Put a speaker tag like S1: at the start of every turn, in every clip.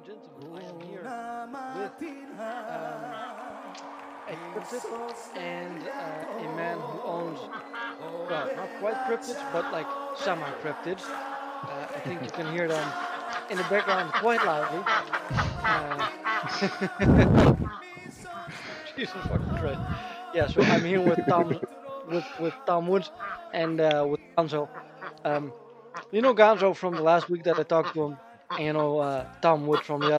S1: and gentlemen, I am here with um, a cryptid and uh, a man who owns, well, not quite cryptids, but like semi-cryptids. Uh, I think you can hear them in the background quite loudly. Uh, Jesus fucking Christ. Yeah, so I'm here with Tom, with, with Tom Woods and uh, with Gonzo. Um, you know Gonzo from the last week that I talked to him, you know uh, Tom Wood from the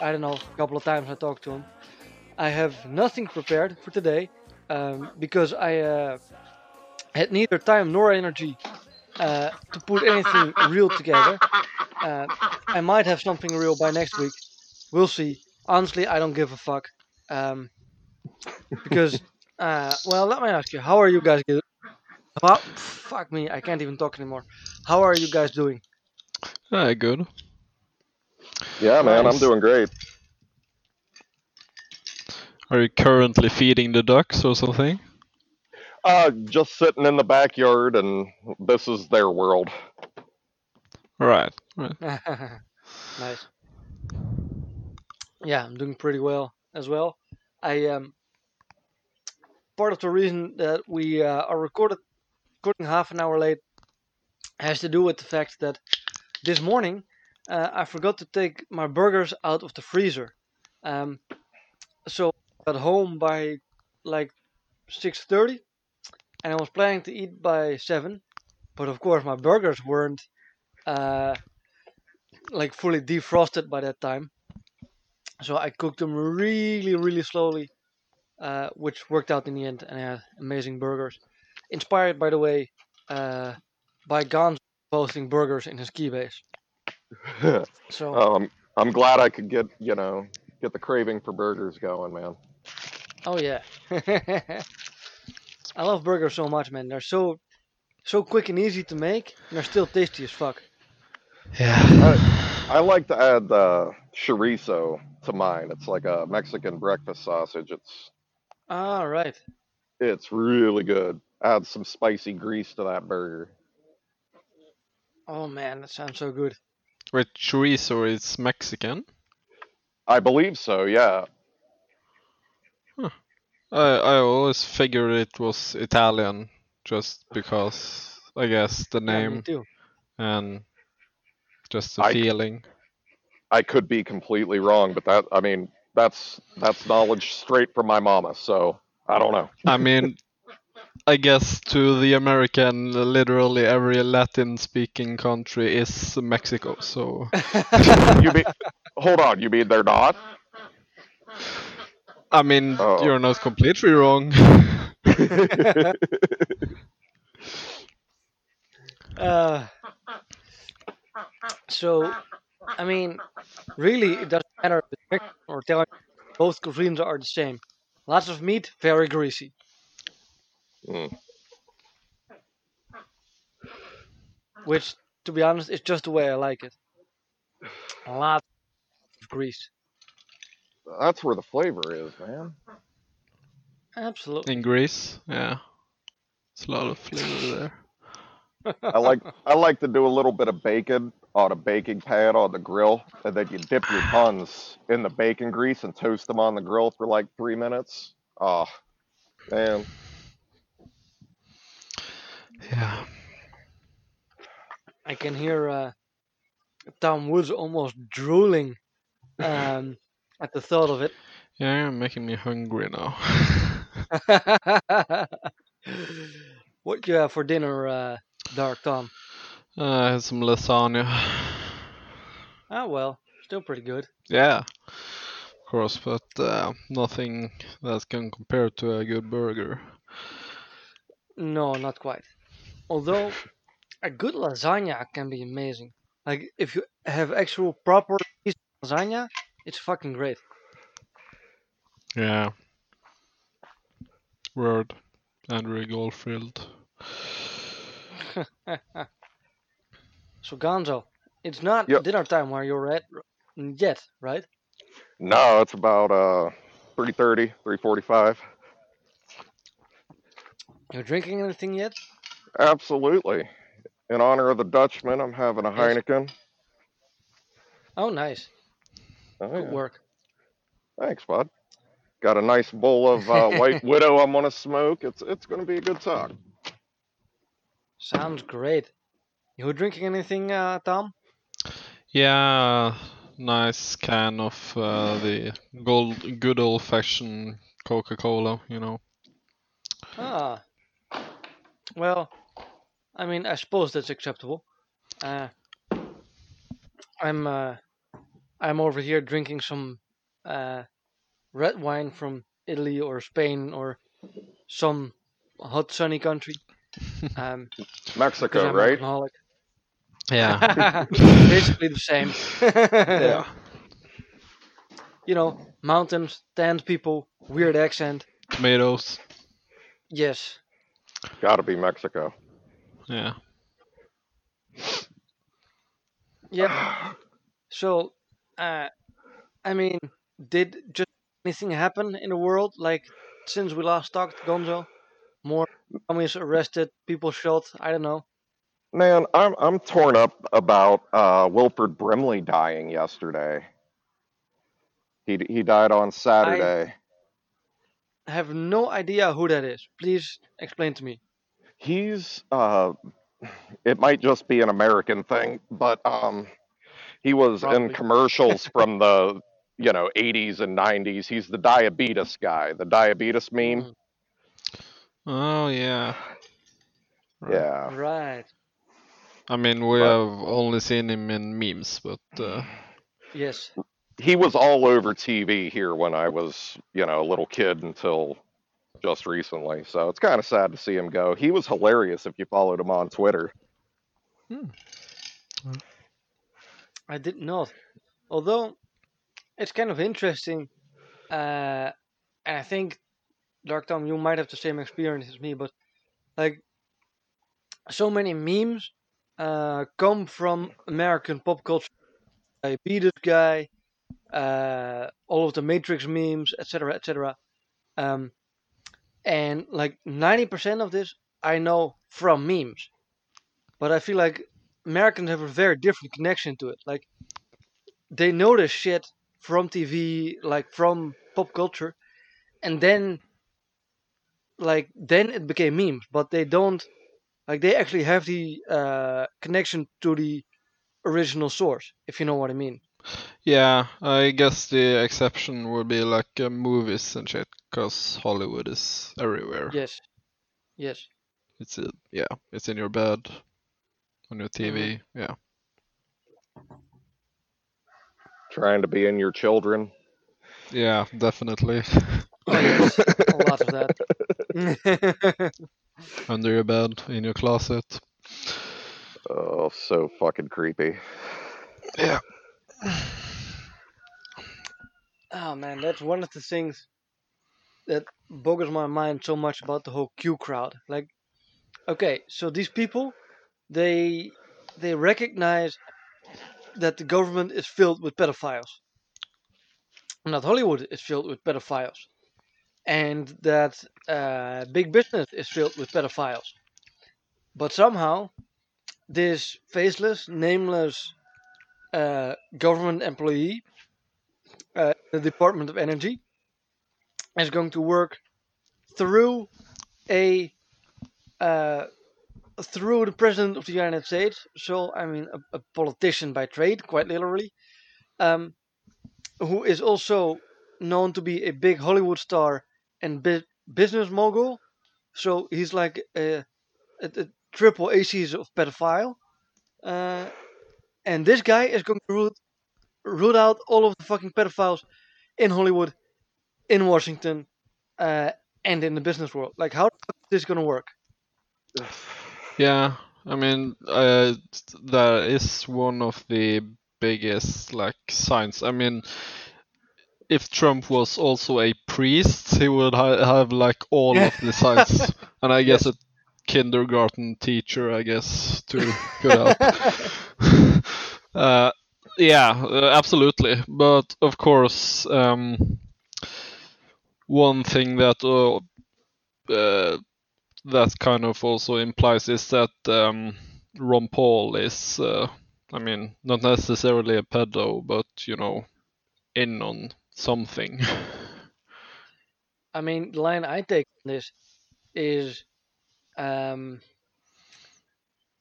S1: I don't know, a couple of times I talked to him. I have nothing prepared for today um, because I uh, had neither time nor energy uh, to put anything real together. Uh, I might have something real by next week. We'll see. Honestly, I don't give a fuck. Um, because, uh, well, let me ask you, how are you guys doing? Well, fuck me, I can't even talk anymore. How are you guys doing?
S2: Uh, good.
S3: Yeah, man, I'm doing great.
S2: Are you currently feeding the ducks or something?
S3: Uh, just sitting in the backyard, and this is their world.
S2: Right. Right.
S1: nice. Yeah, I'm doing pretty well as well. I um part of the reason that we uh, are recorded recording half an hour late has to do with the fact that this morning uh, I forgot to take my burgers out of the freezer. Um, so I got home by like 6:30, and I was planning to eat by seven, but of course my burgers weren't uh, like fully defrosted by that time. So I cooked them really, really slowly, uh, which worked out in the end, and I had amazing burgers. Inspired, by the way, uh, by Gonzo posting burgers in his Keybase. So
S3: um, I'm glad I could get you know get the craving for burgers going, man.
S1: Oh yeah. I love burgers so much, man. They're so so quick and easy to make, and they're still tasty as fuck.
S2: Yeah.
S3: I like to add uh, chorizo to mine. It's like a Mexican breakfast sausage. It's
S1: All right.
S3: it's really good. Add some spicy grease to that burger.
S1: Oh man, that sounds so good.
S2: Wait, chorizo is Mexican?
S3: I believe so. Yeah.
S2: I I always figured it was Italian just because I guess the name
S1: too.
S2: and just the
S3: I-
S2: feeling.
S3: I could be completely wrong, but that I mean that's that's knowledge straight from my mama. So I don't know.
S2: I mean, I guess to the American, literally every Latin-speaking country is Mexico. So
S3: You mean hold on? You mean they're not?
S2: I mean,
S3: Oh.
S2: you're not completely wrong.
S1: Uh, so, I mean, really, it doesn't matter if it's or Italian. Both cuisines are the same. Lots of meat, very greasy.
S3: Mm.
S1: Which, to be honest, is just the way I like it. A lot of grease.
S3: That's where the flavor is, man.
S1: Absolutely.
S2: In Greece, yeah, it's a lot of flavor there.
S3: I like I like to do a little bit of bacon on a baking pad on the grill, and then you dip your buns in the bacon grease and toast them on the grill for like three minutes. Oh, man,
S2: Yeah.
S1: I can hear uh, Tom Woods almost drooling um, at the thought of it.
S2: Yeah, you're making me hungry now.
S1: what do you have for dinner, uh, Dark Tom?
S2: Uh, I had some lasagna.
S1: Ah, well, still pretty good.
S2: Yeah, of course, but uh, nothing that can compare to a good burger.
S1: No, not quite. Although a good lasagna can be amazing. Like if you have actual proper lasagna, it's fucking great.
S2: Yeah. Word. Andrew Goldfield.
S1: So Gonzo, it's not
S3: Yep.
S1: dinner time where you're at yet, right?
S3: no, it's about uh 3:30, 3:45.
S1: You're drinking anything yet?
S3: Absolutely. In honor of the Dutchman, I'm having a
S1: Yes.
S3: Heineken.
S1: Oh, nice.
S3: Oh,
S1: Good
S3: yeah.
S1: work.
S3: Thanks, bud. Got a nice bowl of uh, White Widow I'm gonna smoke. It's it's gonna be a good talk.
S1: Sounds great. You drinking anything, uh, Tom?
S2: Yeah, nice can of uh, the gold, good old fashioned Coca Cola, you know.
S1: Ah. Well, I mean, I suppose that's acceptable. Uh, I'm uh, I'm over here drinking some uh, red wine from Italy or Spain or some hot sunny country. Um, 'cause
S3: Mexico,
S1: I'm
S3: right?
S1: alcoholic.
S2: Yeah.
S1: Basically the same.
S2: yeah.
S1: You know, mountains, tanned people, weird accent.
S2: Tomatoes.
S1: Yes.
S3: Got to be Mexico.
S2: Yeah.
S1: Yep. So, uh, I mean, did just anything happen in the world like since we last talked, Gonzo? More commies arrested, people shot. I don't know.
S3: Man, I'm I'm torn up about uh, Wilford Brimley dying yesterday. He he died on Saturday.
S1: I have no idea who that is. Please explain to me.
S3: He's uh, it might just be an American thing, but um, he was in commercials from the you know 80s and 90s. He's the diabetes guy, the diabetes meme.
S1: Mm,
S2: Oh, yeah. Right.
S3: Yeah.
S1: right.
S2: I mean, we
S3: But-
S2: have only seen him in memes, but uh,
S1: Yes.
S3: he was all over TV here when I was, you know, a little kid until just recently. So it's kind of sad to see him go. He was hilarious if you followed him on Twitter.
S1: I did not. Although it's kind of interesting. Uh, and I think, Dark Tom, you might have the same experience as me, but like so many memes uh, come from American pop culture. Diabetes guy, uh, all of the Matrix memes, etc., etc. Um, and like ninety percent of this I know from memes, but I feel like Americans have a very different connection to it. Like they know this shit from TV, like from pop culture, and then like then it became memes. But they don't like they actually have the uh, connection to the original source, if you know what I mean.
S2: Yeah, I guess the exception would be like uh, movies and shit, because Hollywood is everywhere.
S1: Yes, yes.
S2: It's uh, yeah, it's in your bed, on your TV. Yeah.
S3: Trying to be in your children.
S2: Yeah, definitely.
S1: Oh yes, a lot of that.
S2: Under your bed, in your closet.
S3: Oh, so fucking creepy.
S2: Yeah.
S1: oh man, that's one of the things that boggles my mind so much about the whole Q crowd. Like, okay, so these people, they they recognize that the government is filled with pedophiles. Not Hollywood is filled with pedophiles, and that uh, big business is filled with pedophiles. But somehow, this faceless, nameless uh, government employee, uh, the Department of Energy, is going to work through a uh, through the president of the United States. So I mean, a, a politician by trade, quite literally, um, who is also known to be a big Hollywood star and bu- business mogul. So he's like a, a, a triple aces of pedophile. Uh, and this guy is going to root, root out all of the fucking pedophiles in Hollywood, in Washington, uh, and in the business world. Like, how the fuck is this going to work?
S2: Yeah, I mean, uh, that is one of the biggest like signs. I mean, if Trump was also a priest, he would ha- have like all of the signs, and I guess
S1: Yes.
S2: a kindergarten teacher, I guess, to put out. uh, yeah, uh, absolutely. But of course, um, one thing that uh, uh, that kind of also implies is that um, Ron Paul is, uh, I mean, not necessarily a pedo, but you know, in on something.
S1: I mean, the line I take this is um,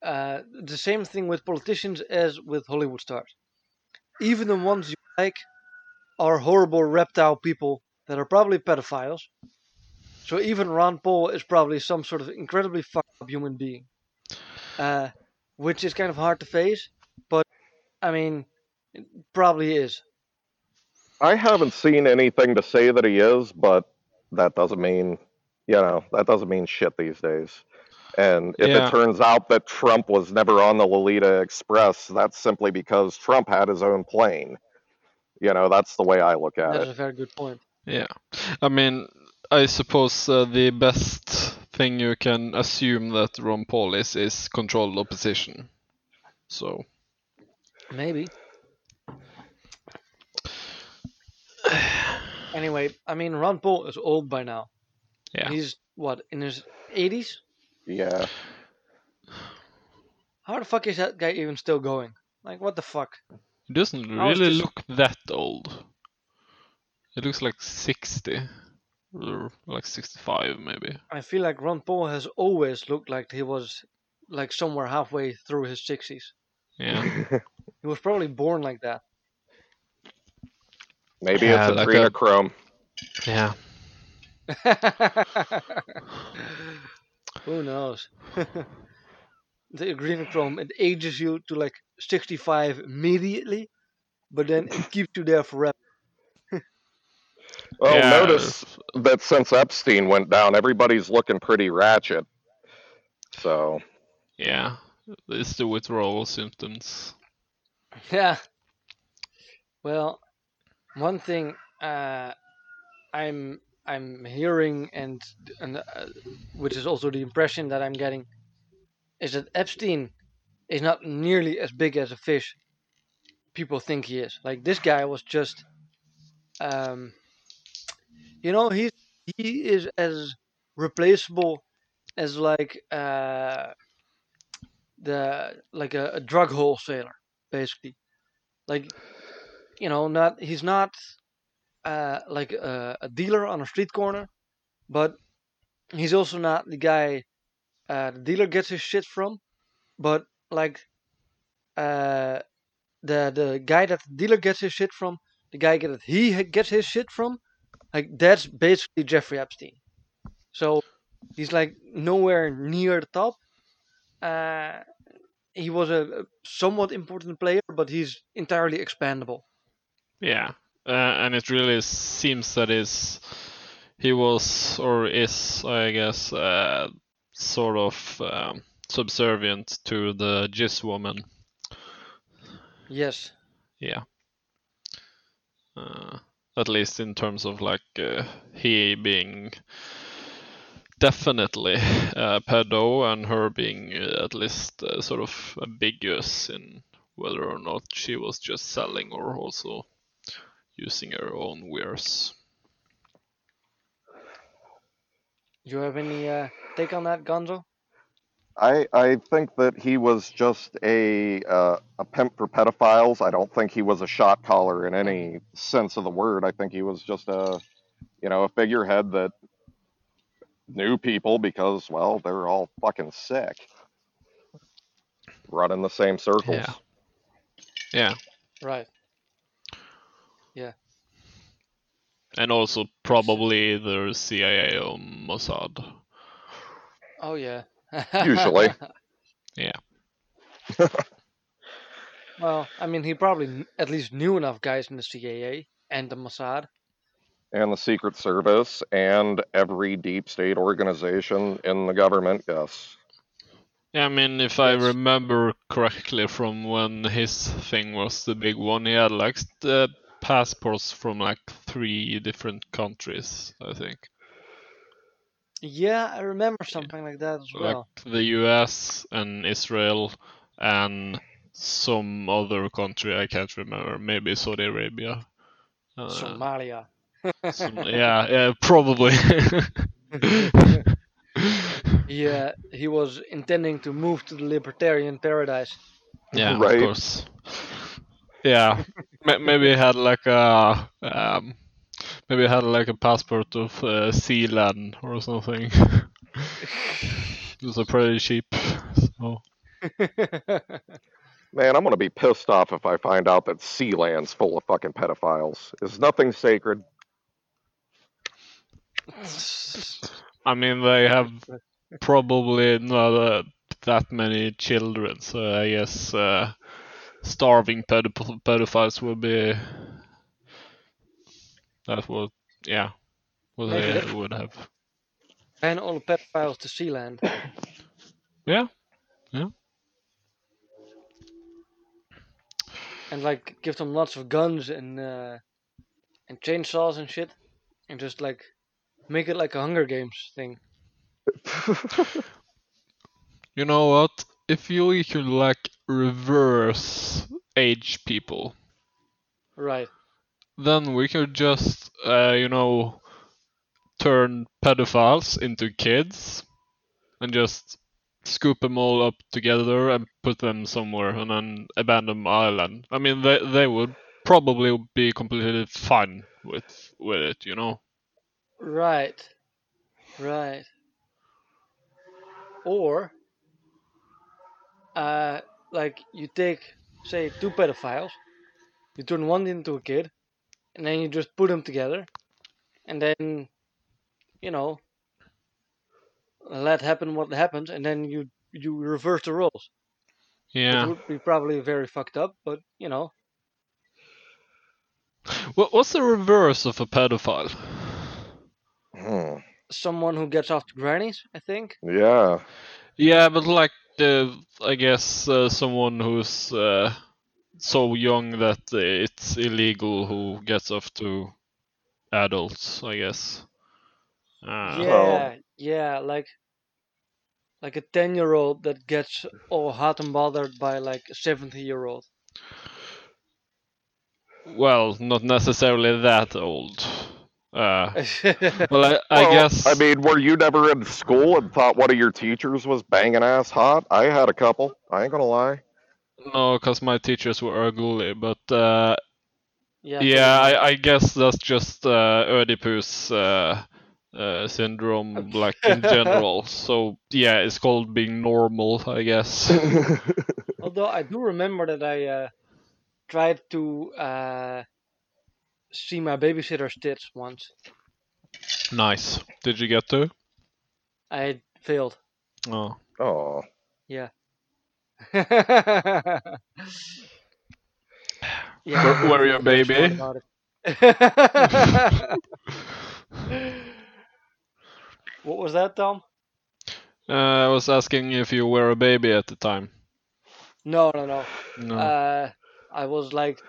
S1: uh, the same thing with politicians as with Hollywood stars. Even the ones you like are horrible reptile people that are probably pedophiles. So even Ron Paul is probably some sort of incredibly fucked up human being, uh, which is kind of hard to face. But I mean, it probably is.
S3: I haven't seen anything to say that he is, but that doesn't mean, you know, that doesn't mean shit these days. And if
S2: Yeah.
S3: it turns out that Trump was never on the Lolita Express, that's simply because Trump had his own plane. You know, that's the way I look at
S1: That's
S3: it.
S1: That's a very good point.
S2: Yeah, I mean, I suppose uh, the best thing you can assume that Ron Paul is is controlled opposition. So
S1: Maybe. Anyway, I mean, Ron Paul is old by now.
S2: yeah,
S1: He's what in his 80s?
S3: Yeah.
S1: How the fuck is that guy even still going? Like, what the fuck?
S2: he doesn't
S1: I
S2: really
S1: just-
S2: look that old. He looks like sixty, or like sixty-five maybe.
S1: I feel like Ron Paul has always looked like he was like somewhere halfway through his 60s.
S2: Yeah,
S1: He was probably born like that.
S3: Maybe
S2: Yeah,
S3: it's
S2: like
S3: a
S2: a-
S3: adrenochrome.
S2: yeah.
S1: Who knows? the adrenochrome it ages you to like 65 immediately, but then it keeps you there forever.
S3: Well,
S2: Yeah.
S3: notice that since Epstein went down, everybody's looking pretty ratchet. So,
S2: Yeah, it's the withdrawal symptoms.
S1: Yeah. Well, one thing uh, I'm I'm hearing and and uh, which is also the impression that I'm getting is that Epstein is not nearly as big as a fish people think he is. Like this guy was just um you know he's he is as replaceable as like uh the like a, a drug wholesaler basically like you know not he's not uh like a, a dealer on a street corner but he's also not the guy uh the dealer gets his shit from but like uh the the guy that the dealer gets his shit from the guy that he gets his shit from like that's basically jeffrey epstein. So he's like nowhere near the top. Uh he was a, a somewhat important player, but he's entirely expandable.
S2: Yeah, uh, and it really seems that is he was or is, I guess, uh, sort of um, subservient to the Jizz woman.
S1: Yes.
S2: Yeah. Uh, at least in terms of like uh, he being definitely a pedo and her being uh, at least uh, sort of ambiguous in whether or not she was just selling or also using her own wares.
S1: You have any uh, take on that, Gonzo?
S3: I I think that he was just a uh, a pimp for pedophiles. I don't think he was a shot caller in any sense of the word. I think he was just a you know a figurehead that knew people because well they're all fucking sick, running the same circles.
S2: Yeah. Yeah,
S1: Right.
S2: And also probably the CIA or Mossad.
S1: Oh yeah.
S3: Usually.
S2: Yeah.
S1: well, I mean, he probably at least knew enough guys in the CIA and the Mossad.
S3: And the Secret Service and every deep state organization in the government. Yes.
S2: Yeah, I mean, if I remember correctly from when his thing was the big one, he had like the uh, passports from like three different countries, I think.
S1: Yeah, I remember something like that as well.
S2: Like the US and Israel and some other country I can't remember, maybe Saudi Arabia. Uh,
S1: Somalia.
S2: some- yeah, yeah, probably.
S1: Yeah, he was intending to move to the libertarian paradise.
S2: yeah,
S3: Right.
S2: of course. Yeah, maybe he had like a um, maybe he had like a passport of uh, Sealand or something. it was a pretty cheap. So
S3: Man, I'm gonna be pissed off if I find out that Sealand's full of fucking pedophiles. Is nothing sacred?
S2: I mean they have probably not uh, that many children, so I guess uh, starving pedo- pedophiles would be that would yeah what they would have.
S1: and all the pedophiles to Sealand.
S2: Yeah, yeah.
S1: and like give them lots of guns and uh, and chainsaws and shit, and just like make it like a Hunger Games thing.
S2: You know what? If you could like reverse age people,
S1: Right.
S2: then we could just, uh, you know, turn pedophiles into kids and just scoop them all up together and put them somewhere on an abandoned island. I mean, they they would probably be completely fine with with it, you know.
S1: Right. Right. Or, uh, like you take, say, two pedophiles, you turn one into a kid, and then you just put them together, and then, you know, let happen what happens, and then you you reverse the roles.
S2: Yeah, it
S1: would be probably very fucked up, but you know,
S2: What what's the reverse of a pedophile?
S3: Hmm.
S1: someone who gets off to grannies, I think.
S3: Yeah.
S2: Yeah, but like uh, I guess uh, someone who's uh, so young that it's illegal who gets off to adults, I guess. Uh,
S1: yeah,
S3: Well-
S1: yeah, like like a ten year old that gets all hot and bothered by like a seventy year old.
S2: Well, not necessarily that old. Uh, well, I, I
S3: Well,
S2: guess.
S3: I mean, were you never in school and thought one of your teachers was banging ass hot? I had a couple. I ain't gonna lie.
S2: no, because my teachers were ugly, but uh,
S1: yeah,
S2: yeah. I, I guess that's just uh, Oedipus uh, uh, syndrome, like in general. So yeah, it's called being normal, I guess.
S1: Although I do remember that I uh, tried to uh, see my babysitter's tits once.
S2: nice. Did you get to?
S1: I failed.
S2: Oh.
S3: oh,
S1: Yeah.
S2: Were- were you a
S1: very
S2: baby?
S1: what was that, Tom?
S2: Uh, I was asking if you were a baby at the time.
S1: No, no, no.
S2: No.
S1: Uh, I was like,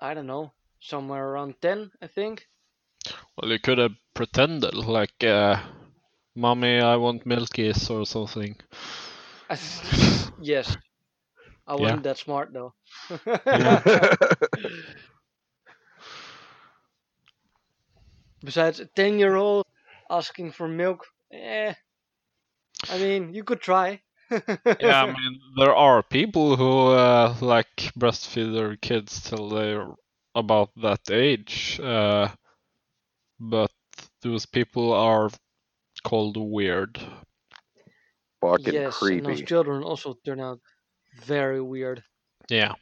S1: I don't know, somewhere around 10, I think.
S2: well, you could have pretended, like, uh, "Mommy, I want milkies" or something.
S1: yes. I wasn't that smart though. Besides, a 10 year old asking for milk, eh. I mean, you could try.
S2: yeah, I mean, there are people who uh, like breastfeed their kids till they're about that age, uh, but those people are called weird.
S3: fucking
S1: yes, and those children also turn out very weird.
S2: Yeah,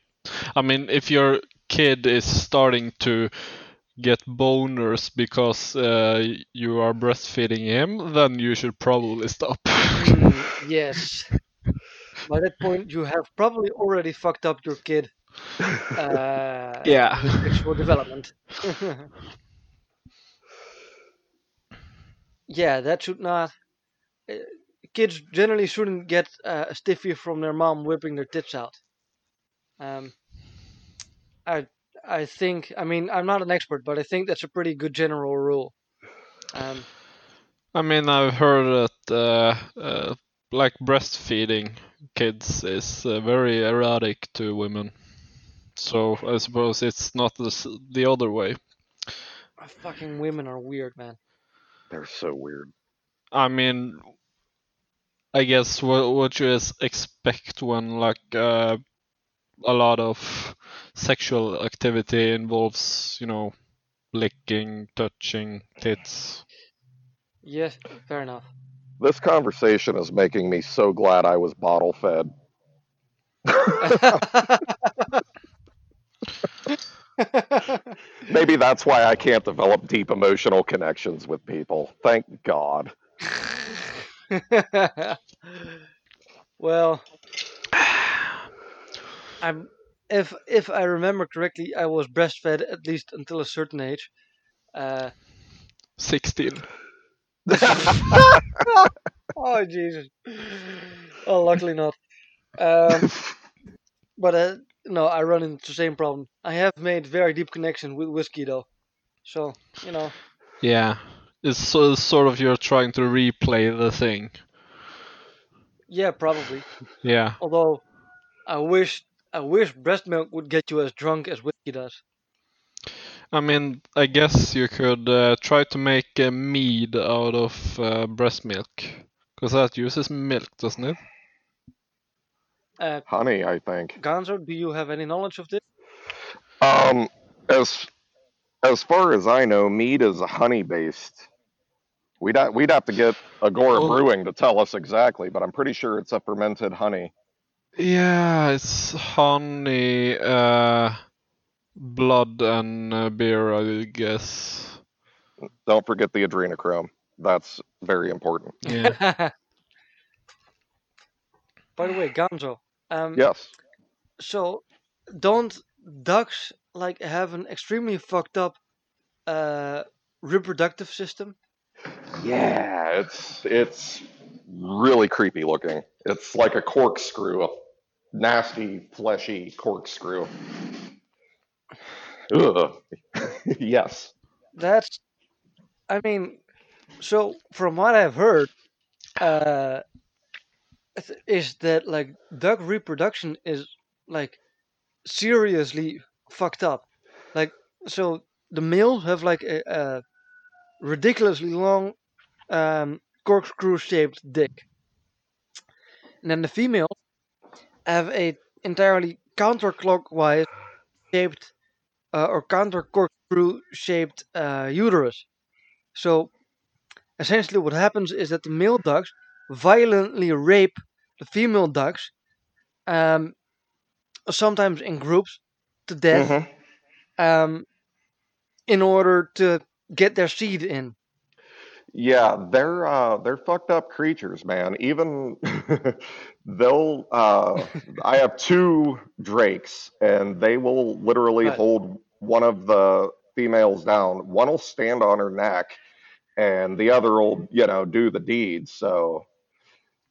S2: I mean, if your kid is starting to get boners because uh, you are breastfeeding him, then you should probably stop.
S1: Mm, yes. By that point, you have probably already fucked up your kid. Uh,
S2: Yeah.
S1: Sexual development. yeah, that should not. Uh, kids generally shouldn't get uh, a stiffy from their mom whipping their tits out. Um, I I think I mean I'm not an expert, but I think that's a pretty good general rule. Um,
S2: I mean, I've heard that uh, uh, like breastfeeding kids is uh, very erotic to women. So I suppose it's not the the other way.
S1: fucking women are weird, man.
S3: They're so weird.
S2: I mean, I guess what what you expect when like uh, a lot of sexual activity involves, you know, licking, touching, tits.
S1: Yes, fair enough.
S3: This conversation is making me so glad I was bottle fed. Maybe that's why I can't develop deep emotional connections with people. Thank God.
S1: well, I'm if if I remember correctly, I was breastfed at least until a certain age. Uh,
S2: 16.
S1: oh Jesus! Oh, luckily not. Um, but uh, no, I run into the same problem. I have made very deep connection with whiskey though, so you know.
S2: Yeah. It's so, sort of you're trying to replay the thing.
S1: Yeah, probably.
S2: Yeah.
S1: Although, I wish I wish breast milk would get you as drunk as whiskey does.
S2: I mean, I guess you could uh, try to make a mead out of uh, breast milk. Because that uses milk, doesn't it?
S1: Uh,
S3: Honey, I think.
S1: Gonzo, do you have any knowledge of this?
S3: Um, as as far as I know, mead is a honey based. We'd ha- we'd have to get Agora
S2: Oh.
S3: Brewing to tell us exactly, but I'm pretty sure it's a fermented honey.
S2: Yeah, it's honey, uh, blood, and uh, beer, I guess.
S3: Don't forget the adrenochrome. That's very important.
S2: Yeah.
S1: By the way, Gonzo. Um,
S3: Yes.
S1: So, don't ducks like have an extremely fucked up uh, reproductive system?
S3: Yeah, it's it's really creepy looking. It's like a corkscrew, a nasty, fleshy corkscrew. Ugh. yes.
S1: That's, I mean, so from what I've heard, uh, is that like duck reproduction is like seriously fucked up. Like, so the males have like a, a ridiculously long um, corkscrew shaped dick, and then the females have a entirely counterclockwise shaped uh, or counter corkscrew shaped uh, uterus. So essentially, what happens is that the male ducks violently rape the female ducks, um, sometimes in groups, to death,
S3: Mhm.
S1: um, in order to get their seed in.
S3: Yeah, they're uh they're fucked up creatures, man. Even they'll uh I have two drakes and they will literally
S1: Right.
S3: hold one of the females down. One will stand on her neck and the other will, you know, do the deed. So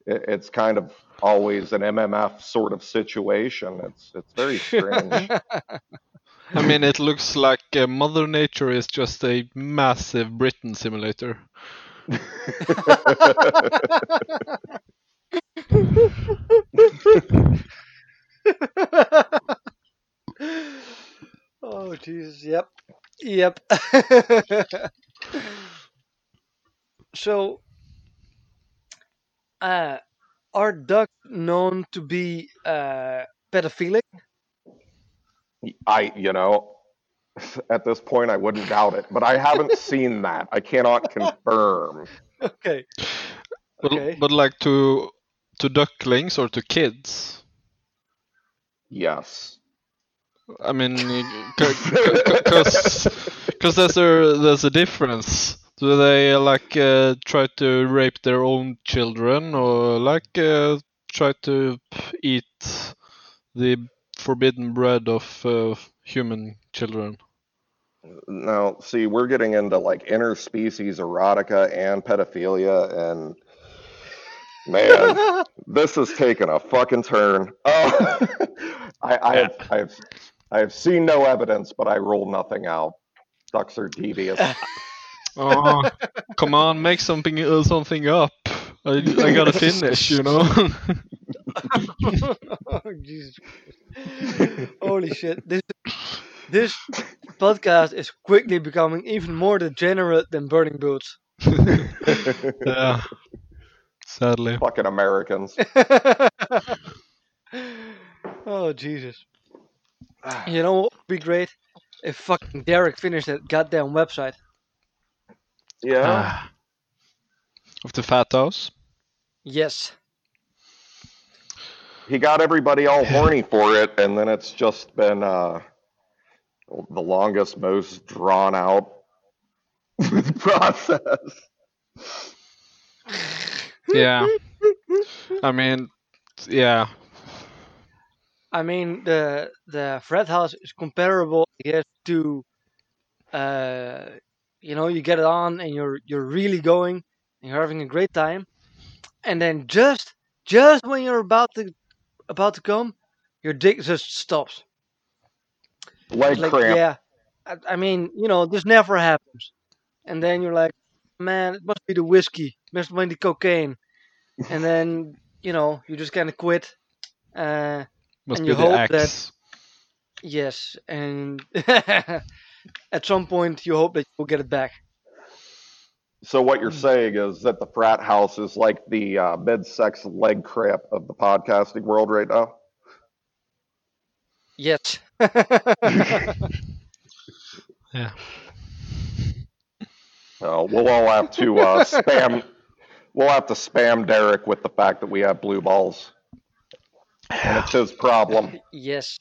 S3: it, it's kind of always an MMF sort of situation. It's it's very strange.
S2: I mean, it looks like uh, Mother Nature is just a massive Britain simulator.
S1: oh Jesus! Yep, yep. so, uh, are ducks known to be uh, pedophilic?
S3: I, you know, at this point, I wouldn't doubt it, but I haven't seen that. I cannot confirm.
S1: Okay.
S2: But,
S1: Okay.
S2: but like to to ducklings or to kids.
S3: Yes.
S2: I mean, because because there's a there's a difference. Do they like uh, try to rape their own children or like uh, try to eat the forbidden bread of uh, human children?
S3: Now, see, we're getting into like interspecies erotica and pedophilia, and man, this has taken a fucking turn. Oh, I, I have, I have, I have seen no evidence, but I rule nothing out. Ducks are devious.
S2: Oh, come on, make something uh, something up. I, I gotta finish, you know.
S1: oh, Jesus. Holy shit! This this podcast is quickly becoming even more degenerate than Burning Boots.
S2: yeah, sadly.
S3: Fucking Americans.
S1: oh Jesus! You know what would be great? If fucking Derek finished that goddamn website.
S3: Yeah.
S2: Ah. of the frat house.
S1: Yes.
S3: he got everybody all horny for it, and then it's just been uh, the longest, most drawn out process.
S2: Yeah. I mean, yeah.
S1: I mean the the Frat House is comparable, I guess, to uh, you know, you get it on and you're you're really going and you're having a great time, and then just just when you're about to about to come, your dick just stops.
S3: Leg
S1: like
S3: cramp.
S1: yeah, I, I mean, you know, this never happens, and then you're like, man, it must be the whiskey, must be the cocaine, and then you know you just kind of quit. Uh,
S2: Must
S1: And
S2: be
S1: you
S2: the
S1: hope that- Yes, and at some point you hope that you'll get it back.
S3: So what you're saying is that the frat house is like the uh, mid-sex leg cramp of the podcasting world right now.
S1: Yes.
S2: Yeah.
S3: Uh, we'll all have to uh, spam. We'll have to spam Derek with the fact that we have blue balls, and it's his problem.
S1: yes.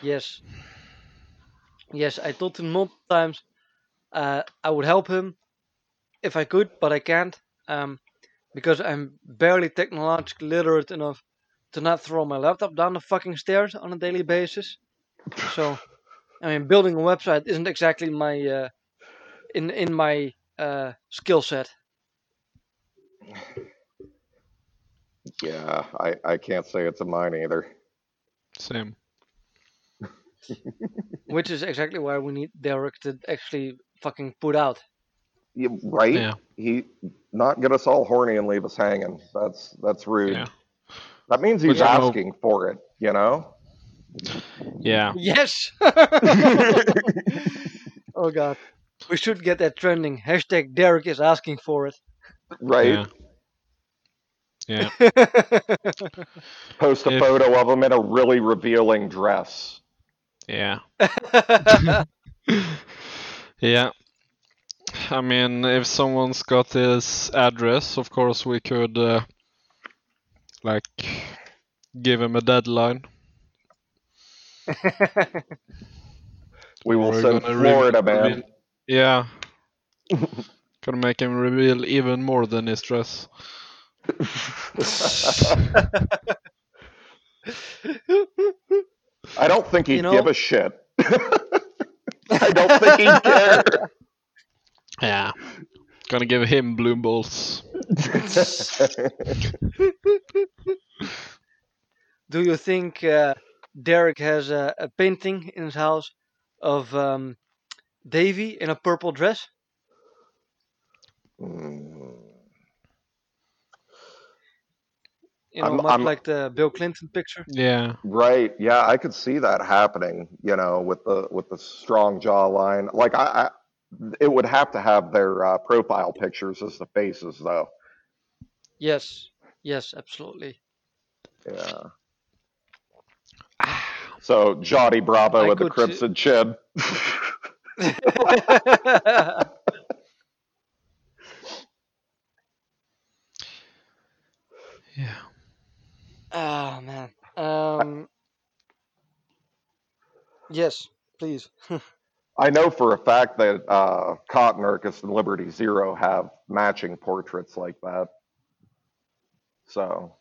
S1: Yes. Yes, I told him multiple times uh, I would help him if I could, but I can't um, because I'm barely technologically literate enough to not throw my laptop down the fucking stairs on a daily basis. So, I mean, building a website isn't exactly my uh, in in my uh, skill set.
S3: Yeah, I, I can't say it's a mine either.
S2: Same.
S1: Which is exactly why we need Derek to actually fucking put out.
S3: Yeah, right?
S2: Yeah.
S3: He not get us all horny and leave us hanging. That's that's rude.
S2: Yeah.
S3: That means he's
S2: But you know-
S3: asking for it. You know.
S2: Yeah.
S1: Yes! oh god. We should get that trending. Hashtag Derek is asking for it.
S3: right?
S2: Yeah. Yeah.
S3: Post a
S2: If-
S3: photo of him in a really revealing dress.
S2: Yeah. Yeah. I mean, if someone's got his address, of course we could, uh, like, give him a deadline.
S3: We will
S2: We're
S3: send
S2: gonna re-
S3: Florida man.
S2: reveal- Yeah. Gonna make him reveal even more than his dress.
S3: I don't think he'd
S1: You know-
S3: give a shit. I don't think he'd care.
S2: Yeah. Gonna give him bloom balls.
S1: Do you think uh, Derek has a, a painting in his house of um, Davy in a purple dress?
S3: Mm,
S1: You know,
S3: I'm-
S1: much
S3: I'm-
S1: like the Bill Clinton picture.
S2: Yeah.
S3: right? Yeah, I could see that happening. You know, with the with the strong jawline. Like I, I it would have to have their uh, profile pictures as the faces, though.
S1: Yes, yes, absolutely.
S3: Yeah. So Johnny Bravo
S1: I
S3: with the
S1: could see-
S3: crimson chin.
S2: Yeah.
S1: oh man. Um, yes, please.
S3: I know for a fact that uh, Cotton Urcus and Liberty Zero have matching portraits like that. So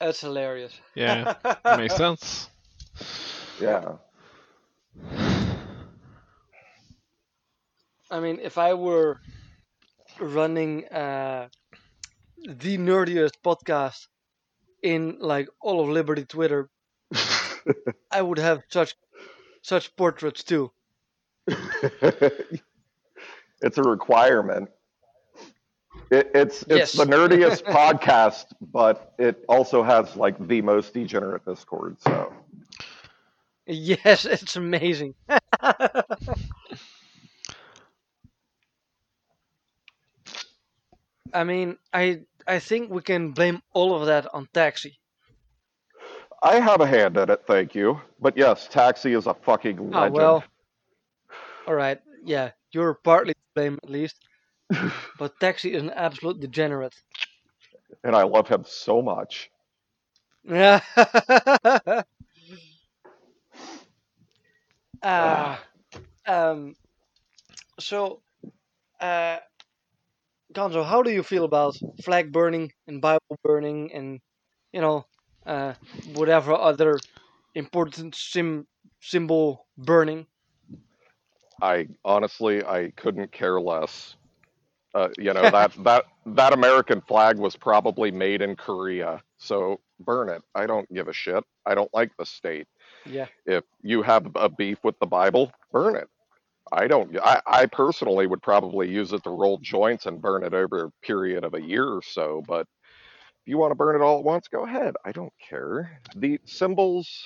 S1: That's hilarious.
S2: Yeah. Makes sense.
S3: yeah,
S1: I mean, if I were running uh, the nerdiest podcast in like all of Liberty Twitter, I would have such such portraits too.
S3: it's a requirement. It, it's it's
S1: Yes.
S3: the nerdiest podcast, but it also has like the most degenerate Discord. So
S1: Yes, it's amazing. I mean, I I think we can blame all of that on Taxi.
S3: I have a hand in it, thank you. But yes, Taxi is a fucking legend.
S1: Oh
S3: legend.
S1: well. All right. Yeah, you're partly to blame at least. but Taxi is an absolute degenerate.
S3: And I love him so much.
S1: Yeah. Ah. um. So, uh, Gonzo, how do you feel about flag burning and Bible burning and you know, uh, whatever other important sim symbol burning?
S3: I honestly I couldn't care less. Uh, you know that that that American flag was probably made in Korea, so burn it. I don't give a shit. I don't like the state.
S1: Yeah.
S3: If you have a beef with the Bible, burn it. I don't. I, I personally would probably use it to roll joints and burn it over a period of a year or so. But you want to burn it all at once, go ahead. I don't care. The symbols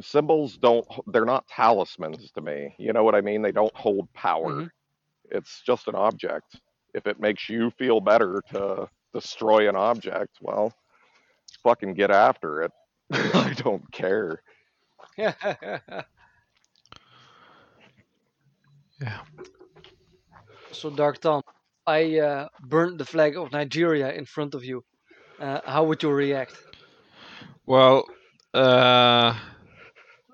S3: symbols don't they're not talismans to me you know what i mean they don't hold power
S1: Mhm.
S3: it's just an object if it makes you feel better to destroy an object well fucking get after it i don't care
S2: Yeah.
S1: So, Dark Tom, I uh, burned the flag of Nigeria in front of you. Uh, how would you react?
S2: Well, uh,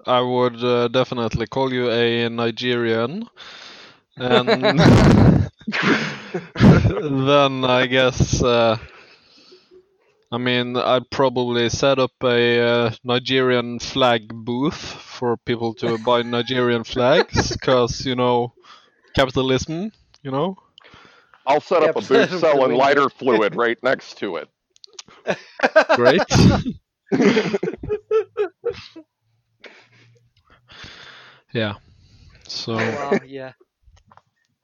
S2: I would uh, definitely call you a Nigerian, and then I guess. Uh, I mean, I'd probably set up a uh, Nigerian flag booth for people to buy Nigerian flags, because you know, capitalism. You know.
S3: I'll set up a booth selling lighter fluid right next to it
S2: Great. yeah. So.
S1: Oh, wow, yeah.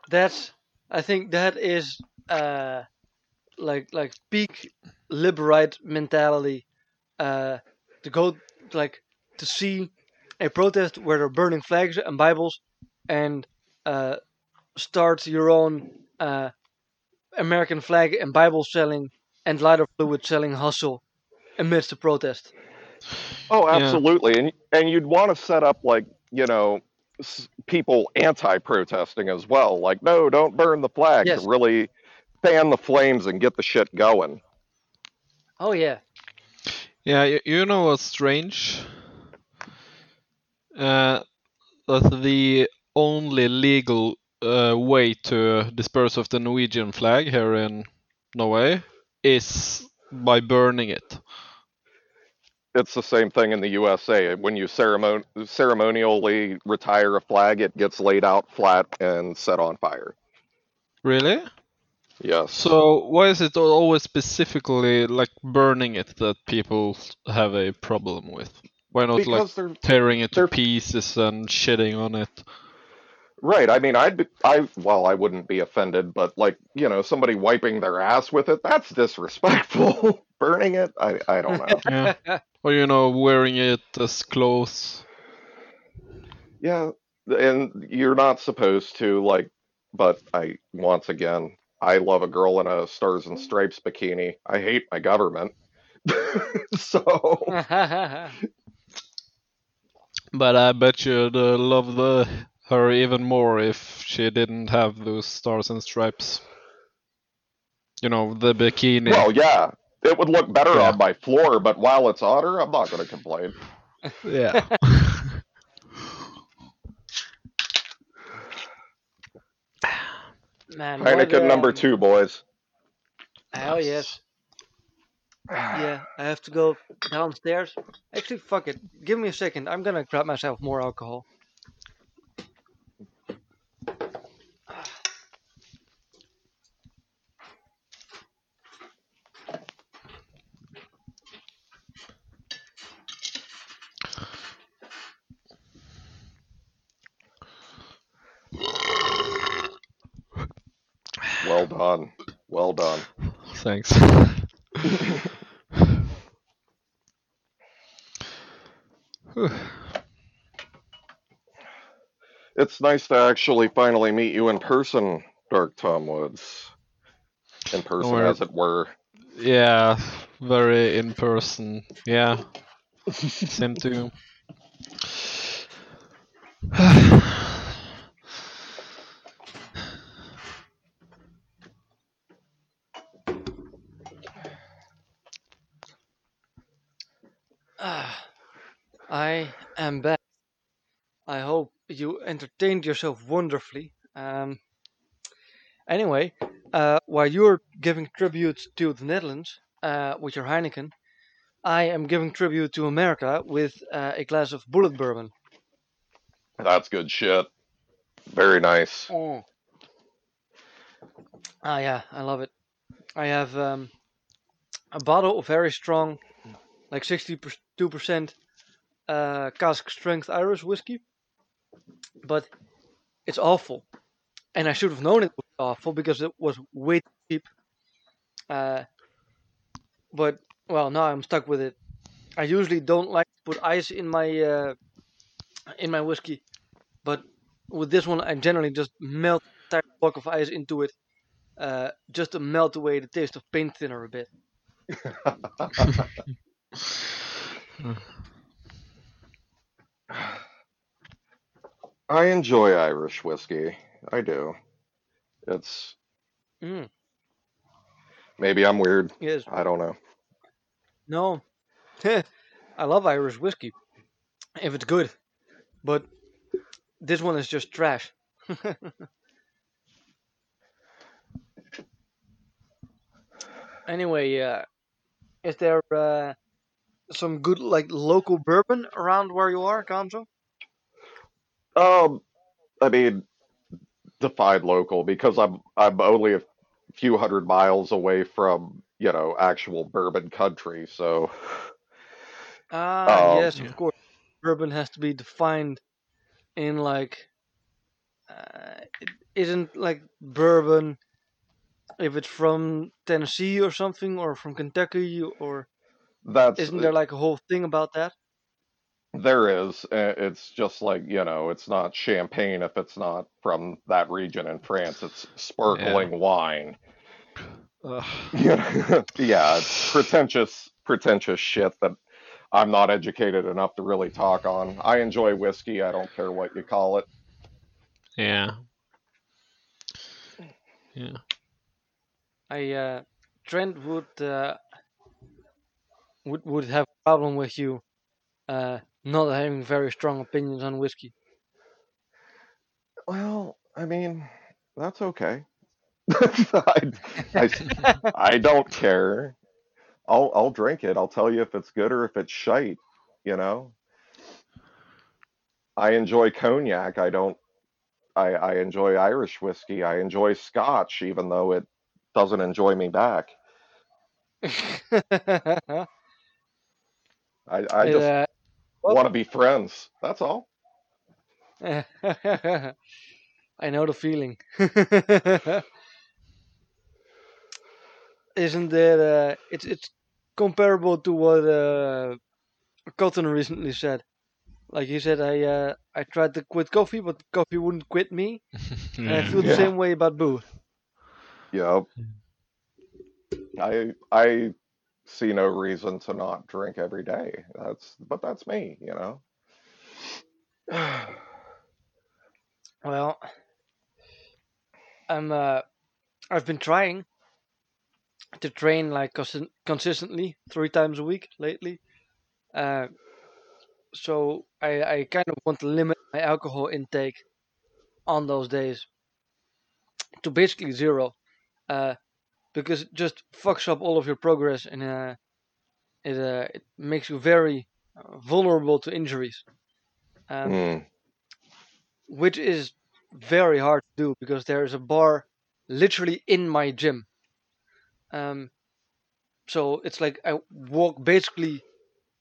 S1: That's I think that is uh like like peak liberate mentality uh to go like to see a protest where they're burning flags and Bibles and uh start your own uh American flag and Bible selling and lighter fluid selling hustle amidst the protest.
S3: Oh,
S2: Yeah.
S3: absolutely. And and you'd want to set up like, you know, people anti-protesting as well. Like, no, don't burn the flag
S1: Yes.
S3: really fan the flames and get the shit going.
S1: Oh yeah.
S2: Yeah, you, you know what's strange? Uh, that the only legal uh, way to disperse of the Norwegian flag here in Norway is by burning it.
S3: It's the same thing in the USA. When you ceremon- ceremonially retire a flag, it gets laid out flat and set on fire.
S2: Really?
S3: Yes.
S2: So why is it always specifically like burning it that people have a problem with? Why not like
S3: because they're
S2: tearing it to pieces and shitting on it?
S3: Right. I mean, I'd be, I well, I wouldn't be offended, but like, you know, somebody wiping their ass with it, that's disrespectful. Burning it, I I don't know.
S2: Yeah. Or you know, wearing it as clothes.
S3: Yeah, and you're not supposed to like, but I once again, I love a girl in a stars and stripes bikini. I hate my government. so
S2: But I bet you'd uh, love the her even more if she didn't have those stars and stripes. You know, the bikini.
S3: well, yeah, it would look better
S2: Yeah.
S3: on my floor, but while it's on her, I'm not going to complain.
S2: yeah.
S1: Man, what,
S3: Heineken number
S1: um,
S3: two, boys.
S1: Hell yes. Yeah, I have to go downstairs. Actually, fuck it. Give me a second. I'm gonna grab myself more alcohol.
S3: Well done, well done.
S2: Thanks.
S3: It's nice to actually finally meet you in person, Dark Tom Woods. In person, as it were.
S2: yeah, very in person. Yeah, same too.
S1: Ah, I am back. I hope you entertained yourself wonderfully. Um, anyway, uh, while you're giving tribute to the Netherlands uh, with your Heineken, I am giving tribute to America with uh, a glass of Bulleit Bourbon.
S3: That's good shit. Very nice.
S1: Oh. Ah, yeah, I love it. I have um, a bottle of very strong, like 62% uh, cask strength Irish whiskey, but it's awful. And I should have known it was awful because it was way too cheap. Uh, but, well, now I'm stuck with it. I usually don't like to put ice in my uh, in my whiskey, but with this one, I generally just melt a entire block of ice into it, uh, just to melt away the taste of paint thinner a bit.
S3: I enjoy Irish whiskey. I do. It's
S1: Mm,
S3: maybe I'm weird.
S1: yes.
S3: I don't know.
S1: No. I love Irish whiskey if it's good, but this one is just trash. anyway, uh, is there uh, some good like local bourbon around where you are, Gonzo?
S3: Um, I mean, define local because I'm I'm only a few hundred miles away from you know actual bourbon country. So
S1: Ah,
S3: Um,
S1: yes,
S2: Yeah.
S1: of course. Bourbon has to be defined in like, uh, it isn't like bourbon if it's from Tennessee or something, or from Kentucky, or
S3: that's
S1: isn't there like a whole thing about that?
S3: There is. uh, It's just like you know, it's not champagne if it's not from that region in France. It's sparkling wine.
S2: Ugh.
S3: Yeah, yeah, it's pretentious, pretentious shit that I'm not educated enough to really talk on. I enjoy whiskey. I don't care what you call it.
S2: yeah. Yeah.
S1: I uh, Trent would uh, would would have a problem with you uh, not having very strong opinions on whiskey.
S3: Well, I mean, that's okay. I, I, I don't care. I'll I'll drink it. I'll tell you if it's good or if it's shite, you know. I enjoy cognac. I don't I I enjoy Irish whiskey. I enjoy scotch even though it doesn't enjoy me back. I I just
S1: well-
S3: want to be friends. That's all.
S1: I know the feeling. Isn't it? Uh, it's it's comparable to what uh, Cotton recently said. Like he said, I uh, I tried to quit coffee, but coffee wouldn't quit me. And I feel the
S3: Yeah.
S1: same way about booze.
S3: Yep. I I see no reason to not drink every day. That's but that's me, you know.
S1: Well, I'm uh, I've been trying to train like consi- consistently three times a week lately. Uh, so I I kind of want to limit my alcohol intake on those days to basically zero, uh, because it just fucks up all of your progress and uh, it uh, it makes you very uh, vulnerable to injuries. Um,
S3: Mm,
S1: which is very hard to do because there is a bar literally in my gym. Um, so it's like I walk basically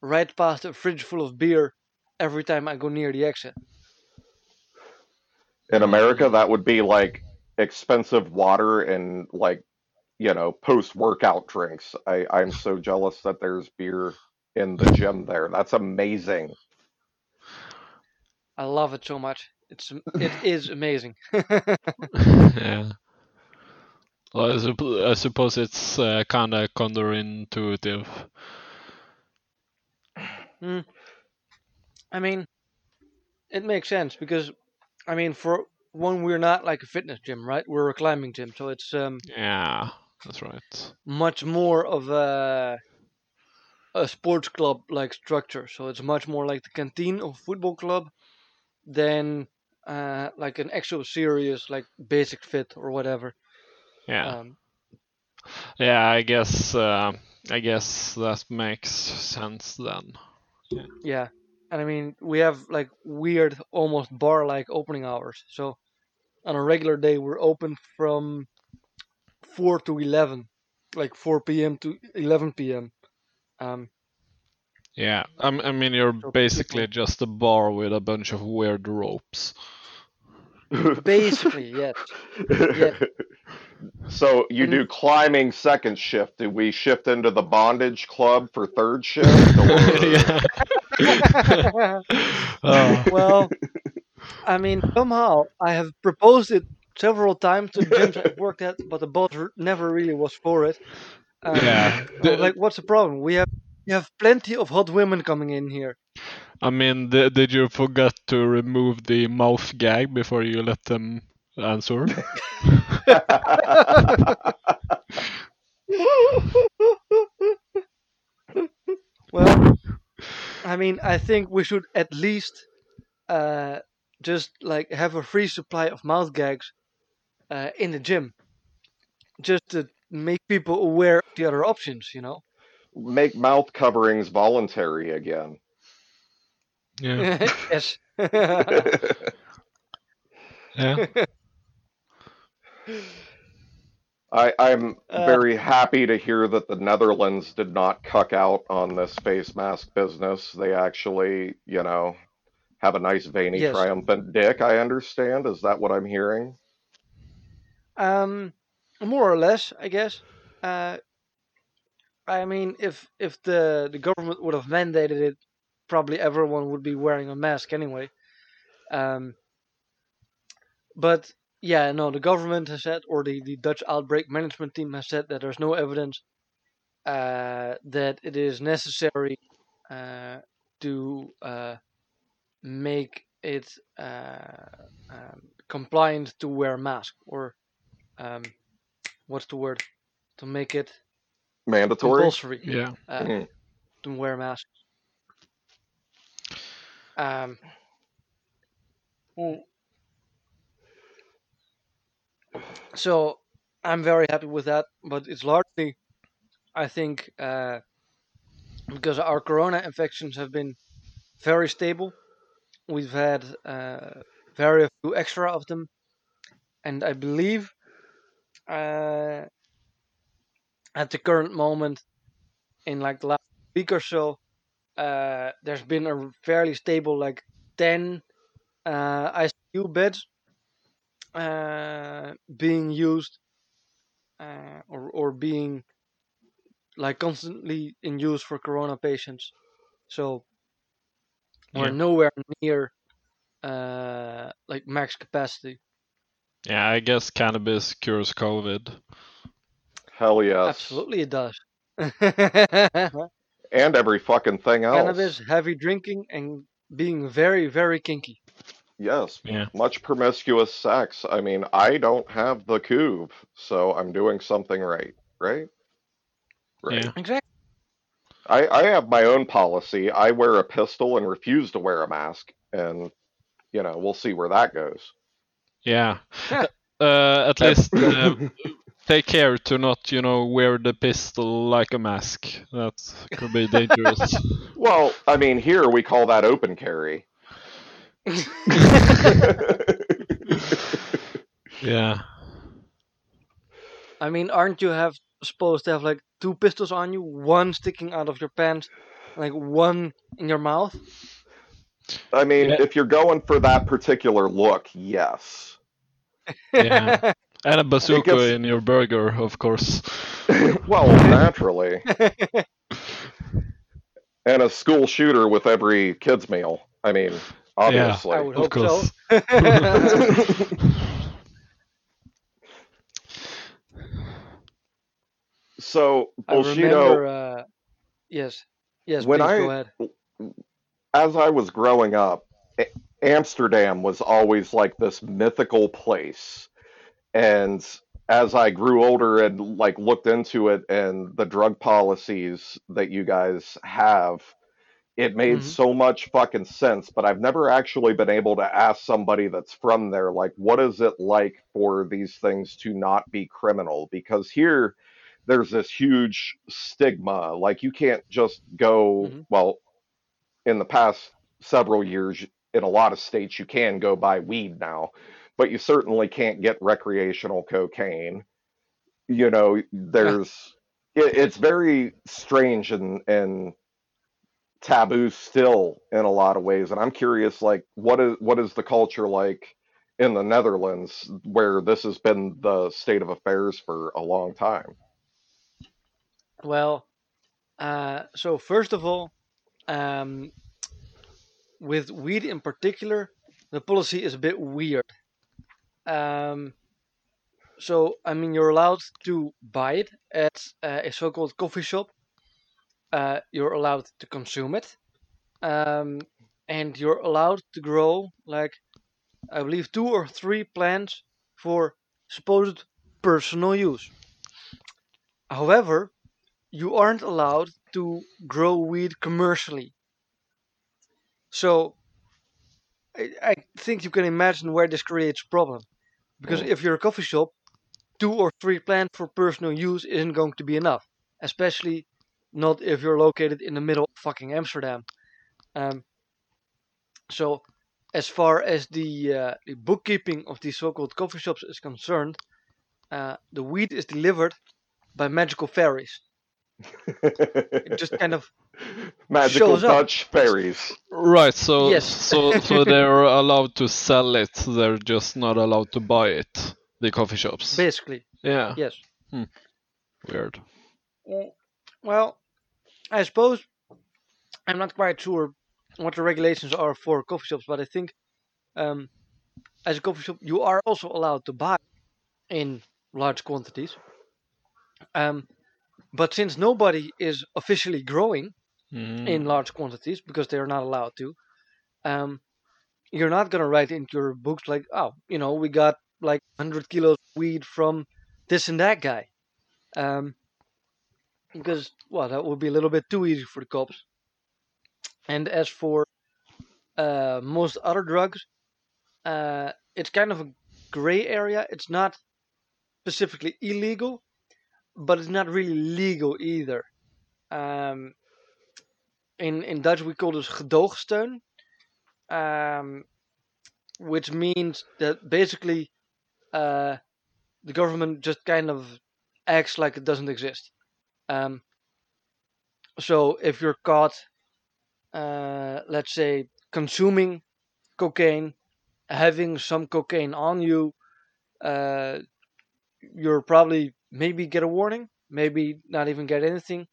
S1: right past a fridge full of beer every time I go near the exit.
S3: In America, that would be like expensive water and like, you know, post-workout drinks. I I'm so jealous that there's beer in the gym there. That's amazing.
S1: I love it so much. It's it is amazing.
S2: yeah. Well, I, supp- I suppose it's uh, kind of counterintuitive.
S1: I mean, it makes sense because, I mean, for one, we're not like a fitness gym, right? We're a climbing gym, so it's um
S2: Yeah, that's right.
S1: much more of a a sports club like structure. So it's much more like the canteen of a football club than uh, like an actual serious like Basic-Fit or whatever.
S2: Yeah,
S1: Um,
S2: yeah. I guess uh, I guess that makes sense then.
S1: yeah, and I mean we have like weird, almost bar-like opening hours. So on a regular day we're open from four to eleven, like four p.m. to eleven p.m. Um,
S2: Yeah, I mean you're
S1: So
S2: basically just a bar with a bunch of weird ropes.
S1: basically, yes. Yeah.
S3: So you
S1: And-
S3: do climbing second shift. Do we shift into the bondage club for third shift? Or...
S2: Oh.
S1: well, I mean, somehow I have proposed it several times to gyms I've worked at, but the boss never really was for it. Um,
S2: Yeah. The-
S1: like, what's the problem? We have we have plenty of hot women coming in here.
S2: I mean, th- did you forget to remove the mouth gag before you let them answer?
S1: Well, I mean, I think we should at least uh, just like have a free supply of mouth gags uh, in the gym, just to make people aware of the other options. You know.
S3: Make mouth coverings voluntary again.
S2: Yeah.
S1: yes.
S2: Yeah.
S3: I, I'm
S1: Uh,
S3: very happy to hear that the Netherlands did not cuck out on this face mask business. They actually, you know, have a nice veiny
S1: Yes.
S3: triumphant dick, I understand. Is that what I'm hearing?
S1: Um, more or less, I guess. Uh, I mean, if if the the government would have mandated it, probably everyone would be wearing a mask anyway. Um, but yeah, no, the government has said, or the, the Dutch outbreak management team has said that there's no evidence uh, that it is necessary uh, to uh, make it uh, um, compliant to wear a mask, or um, what's the word? To make it
S3: Mandatory?
S1: compulsory
S2: Yeah.
S1: uh,
S3: Mhm.
S1: to wear masks. Um, mm. so I'm very happy with that, but it's largely, I think, uh, because our corona infections have been very stable. We've had uh, very few extra of them, and I believe uh, at the current moment, in like the last week or so, uh, there's been a fairly stable like 10 uh, ICU beds uh, being used uh, or, or being like constantly in use for corona patients. So we're
S2: Yeah.
S1: nowhere near uh, like max capacity.
S2: Yeah, I guess cannabis cures COVID.
S3: Hell yes.
S1: Absolutely, it does.
S3: And every fucking thing else.
S1: Cannabis, heavy drinking, and being very, very kinky.
S3: Yes.
S2: Yeah.
S3: Much promiscuous sex. I mean, I don't have the couve, so I'm doing something right, right? Right.
S2: Yeah.
S1: Exactly.
S3: I, I have my own policy. I wear a pistol and refuse to wear a mask, and you know we'll see where that goes.
S2: Yeah.
S1: Yeah.
S2: Uh, at least uh, take care to not, you know, wear the pistol like a mask. That could be dangerous.
S3: Well, I mean, here we call that open carry.
S2: yeah.
S1: I mean, aren't you have supposed to have like two pistols on you, one sticking out of your pants, like one in your mouth?
S3: I mean,
S2: Yeah.
S3: if you're going for that particular look, yes.
S2: Yeah. And a bazooka
S3: gets-
S2: in your burger, of course.
S3: well, naturally. and a school shooter with every kid's meal. I mean, obviously.
S1: I would
S2: Of
S1: hope so.
S2: course.
S3: So
S1: I
S3: Bushido,
S1: remember. Uh, yes, yes.
S3: when
S1: please
S3: I
S1: go ahead.
S3: as I was growing up, A- Amsterdam was always like this mythical place. And as I grew older and like looked into it and the drug policies that you guys have, it made
S1: hmm
S3: so much fucking sense. But I've never actually been able to ask somebody that's from there, like, what is it like for these things to not be criminal? Because here, there's this huge stigma. Like, you can't just go,
S1: hmm
S3: well, in the past several years, in a lot of states, you can go buy weed now, but you certainly can't get recreational cocaine. You know, there's it, it's very strange and and taboo still in a lot of ways. And I'm curious, like, what is what is the culture like in the Netherlands where this has been the state of affairs for a long time?
S1: Well, uh, so first of all, um, with weed in particular, the policy is a bit weird. Um, so, I mean, you're allowed to buy it at uh, a so called coffee shop, uh, you're allowed to consume it, um, and you're allowed to grow, like, I believe, two or three plants for supposed personal use. However, you aren't allowed to grow weed commercially. So, I, I think you can imagine where this creates a problem. Because
S3: Mm.
S1: if you're a coffee shop, two or three plants for personal use isn't going to be enough. Especially not if you're located in the middle of fucking Amsterdam. Um, so, as far as the, uh, the bookkeeping of these so-called coffee shops is concerned, uh, the weed is delivered by magical fairies. It just kind of
S3: Magical
S1: shows up.
S3: Dutch fairies.
S2: Right, so
S1: Yes.
S2: so so they're allowed to sell it, they're just not allowed to buy it. The coffee shops.
S1: basically
S2: Yeah,
S1: yes.
S2: weird.
S1: Mm, Well, I suppose I'm not quite sure what the regulations are for coffee shops, but I think um, as a coffee shop you are also allowed to buy in large quantities. Um, but since nobody is officially growing
S2: Mm.
S1: in large quantities because they are not allowed to, um, you're not gonna write into your books like, oh, you know, we got like 100 kilos of weed from this and that guy, um, because well, that would be a little bit too easy for the cops. And as for uh, most other drugs, uh, it's kind of a gray area. It's not specifically illegal, but it's not really legal either. Um, in in Dutch we call this gedoogsteun, um, which means that basically uh, the government just kind of acts like it doesn't exist. Um, so if you're caught, uh, let's say, consuming cocaine, having some cocaine on you, uh, you're probably maybe get a warning, maybe not even get anything.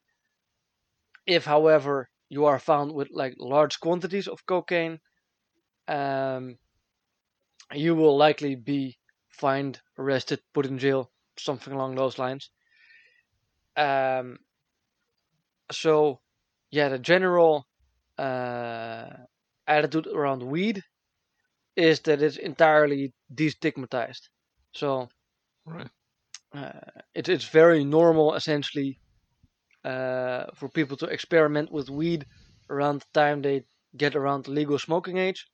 S1: If, however, you are found with like large quantities of cocaine, um, you will likely be fined, arrested, put in jail, something along those lines. Um, so, yeah, the general uh, attitude around weed is that it's entirely destigmatized. So,
S2: Right.
S1: Uh, it's it's very normal essentially uh, for people to experiment with weed around the time they get around the legal smoking age,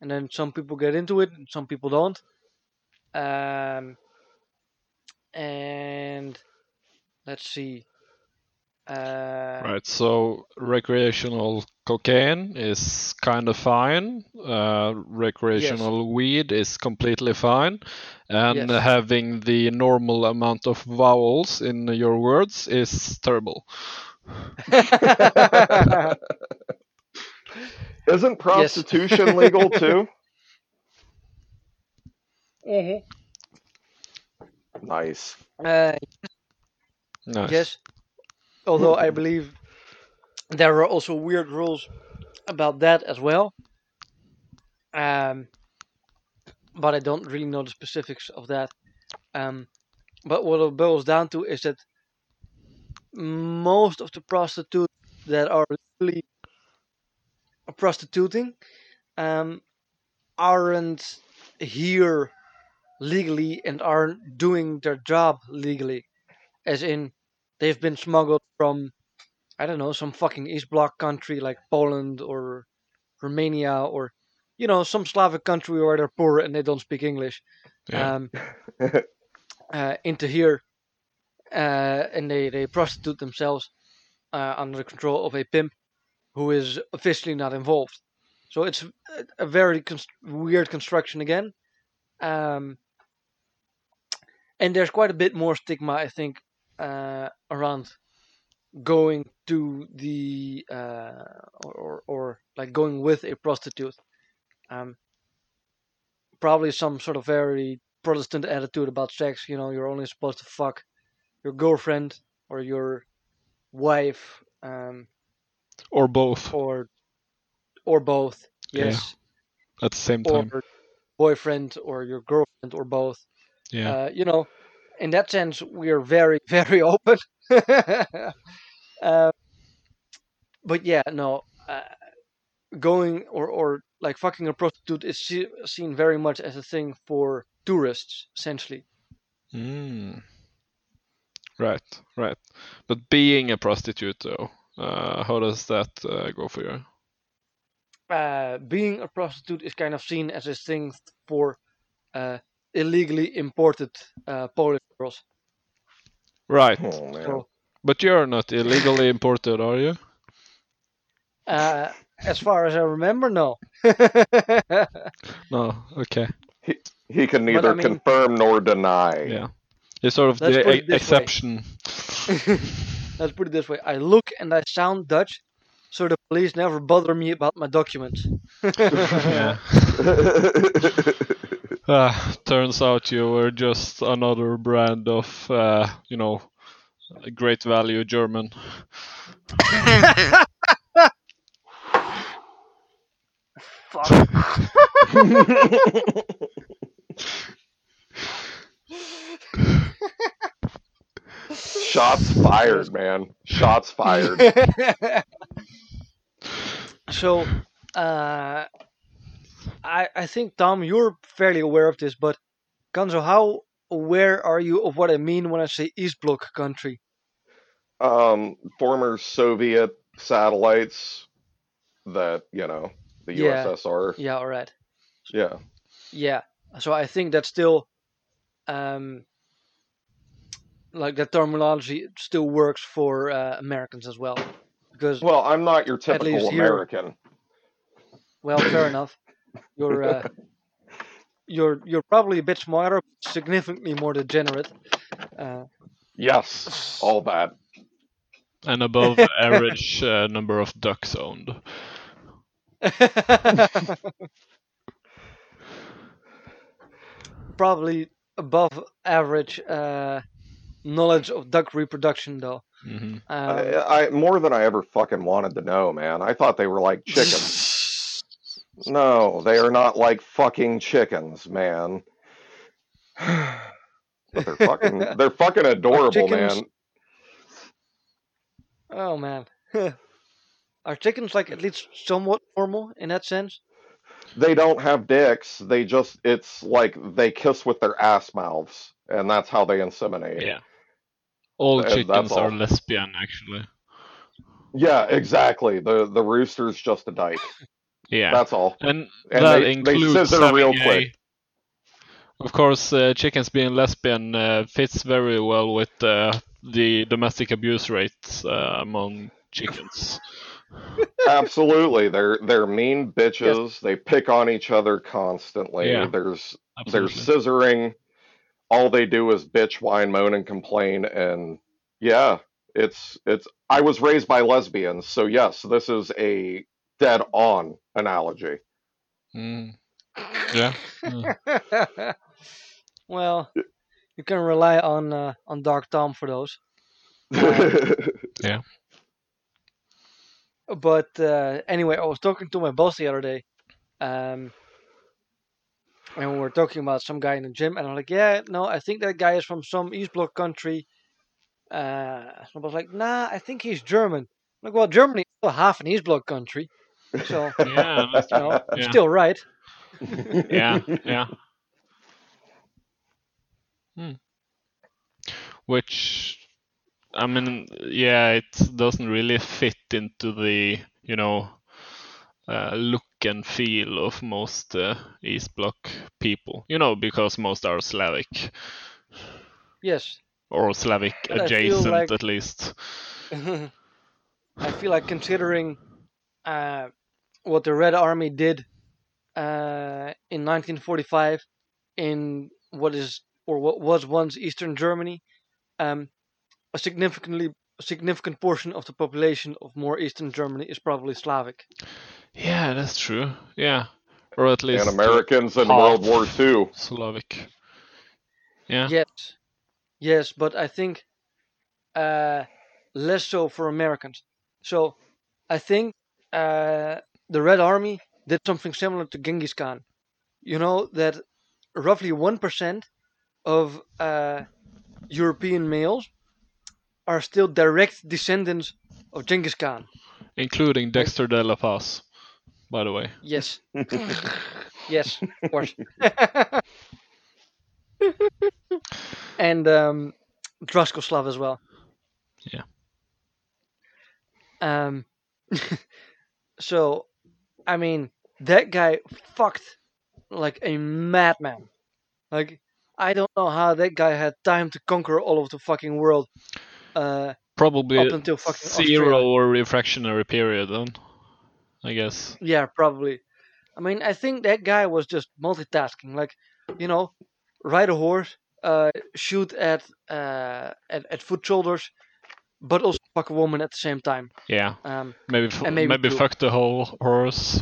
S1: and then some people get into it, and some people don't. Um, and let's see. Uh,
S2: Right, so recreational cocaine is kind of fine. Uh, recreational weed is completely fine. And
S1: Yes.
S2: having the normal amount of vowels in your words is terrible.
S3: Isn't prostitution legal too?
S1: Mhm.
S3: Nice.
S1: Uh,
S2: Nice.
S1: Yes. Although I believe there are also weird rules about that as well. Um, but I don't really know the specifics of that. Um, but what it boils down to is that most of the prostitutes that are really prostituting um, aren't here legally and aren't doing their job legally. As in, they've been smuggled from, I don't know, some fucking East Bloc country like Poland or Romania or, you know, some Slavic country where they're poor and they don't speak English.
S2: Yeah.
S1: Um, uh, into here, uh, and they, they prostitute themselves uh, under the control of a pimp who is officially not involved. So it's a, a very const- weird construction again. Um, and there's quite a bit more stigma, I think, uh, around going to the uh, or, or or like going with a prostitute. Um, probably some sort of very Protestant attitude about sex. You know, you're only supposed to fuck your girlfriend or your wife, um,
S2: or both
S1: or or both.
S2: Yeah.
S1: Yes,
S2: at the same
S1: or
S2: time.
S1: boyfriend or your girlfriend or both.
S2: Yeah.
S1: Uh, you know, in that sense, we are very, very open. uh, but yeah, no, uh, going or or like fucking a prostitute is se- seen very much as a thing for tourists, essentially.
S2: Mm. Right, right. But being a prostitute, though, uh, how does that uh, go for you?
S1: Uh, being a prostitute is kind of seen as a thing for uh, illegally imported uh, Polish girls.
S2: Right.
S3: oh.
S1: So,
S2: But you're not illegally imported, are you?
S1: uh, as far as I remember, no.
S2: No. Okay.
S3: He he
S1: can
S3: neither
S1: I mean-
S3: confirm nor deny.
S2: Yeah. You're sort of
S1: Let's
S2: the
S1: put it this way.
S2: exception.
S1: Let's put it this way: I look and I sound Dutch, so the police never bother me about my documents.
S2: yeah. Ah, turns out you were just another brand of, uh, you know, great value German.
S1: Fuck.
S3: Shots fired, man. Shots fired.
S1: so, uh, I I think Tom, you're fairly aware of this, but Gonzo, how aware are you of what I mean when I say East Bloc country?
S3: um, former Soviet satellites that you know the
S1: Yeah.
S3: USSR.
S1: Yeah, all right.
S3: Yeah.
S1: Yeah. So I think that still, um, like that terminology still works for uh, Americans as well, because
S3: Well, I'm not your typical
S1: least here-
S3: American.
S1: well, fair enough. You're uh, you're you're probably a bit smarter, significantly more degenerate. Uh,
S3: Yes, all that.
S2: And above average uh, number of ducks owned.
S1: probably above average uh, knowledge of duck reproduction, though.
S2: hmm
S1: Um,
S3: I, I more than I ever fucking wanted to know, man. I thought they were like chickens. No, they are not like fucking chickens, man. but they're fucking they're fucking adorable,
S1: chickens-
S3: man.
S1: oh man, are chickens like at least somewhat normal in that sense?
S3: They don't have dicks. They just it's like they kiss with their ass mouths, and that's how they inseminate.
S2: Yeah. All
S3: that's
S2: chickens are
S3: all.
S2: lesbian, actually.
S3: Yeah, exactly. The the rooster's just a dyke.
S2: Yeah.
S3: That's all.
S2: and,
S3: and
S2: that
S3: they- they
S2: includes
S3: scissor
S2: having
S3: real
S2: a-
S3: quick.
S2: Of course, uh, chickens being lesbian uh, fits very well with uh, the domestic abuse rates uh, among chickens.
S3: Absolutely. They're they're mean bitches. They pick on each other constantly.
S2: Yeah.
S3: There's
S2: Absolutely.
S3: there's scissoring. All they do is bitch, whine, moan, and complain. And yeah, it's it's. I was raised by lesbians, so yes, this is a dead on analogy.
S2: Mm. Yeah. Mm.
S1: well, you can rely on uh, on Dark Tom for those. Yeah. But uh, anyway, I was talking to my boss the other day, um, and we were talking about some guy in the gym, and I'm like, "Yeah, no, I think that guy is from some East Bloc country, Uh, I was like, nah, I think he's German. like, well, Germany is still half an East Bloc country, so
S2: Yeah,
S1: you know,
S2: Yeah.
S1: still right.
S2: yeah, yeah. Hmm. Which, I mean, yeah, it doesn't really fit into the, you know, uh, look and feel of most uh, East Bloc people. You know, because most are Slavic
S1: Yes,
S2: or Slavic
S1: But
S2: adjacent
S1: like-
S2: at least.
S1: I feel like considering uh, what the Red Army did uh, in 1945 in what is or what was once Eastern Germany, um, a significantly significant portion of the population of more Eastern Germany is probably Slavic.
S2: Yeah, that's true. Yeah, or at least
S3: and Americans in. World War II.
S2: Slavic. Yeah.
S1: Yes, yes, but I think uh, less so for Americans. So I think uh, the Red Army did something similar to Genghis Khan. You know that roughly one percent of uh, European males are still direct descendants of Genghis Khan.
S2: including Dexter De La Paz, by the way.
S1: Yes, yes, of course. and um, Draskoslav as well.
S2: Yeah.
S1: Um. so, I mean, that guy fucked like a madman. Like, I don't know how that guy had time to conquer all of the fucking world. Uh,
S2: Probably
S1: Up until fucking
S2: zero
S1: Australia.
S2: or refractionary period then, I guess.
S1: Yeah, probably. I mean, I think that guy was just multitasking. Like, you know, ride a horse, uh, shoot at uh, at, at foot shoulders, but also fuck a woman at the same time.
S2: Yeah,
S1: Um,
S2: maybe f-
S1: And
S2: maybe,
S1: maybe two.
S2: fuck the whole horse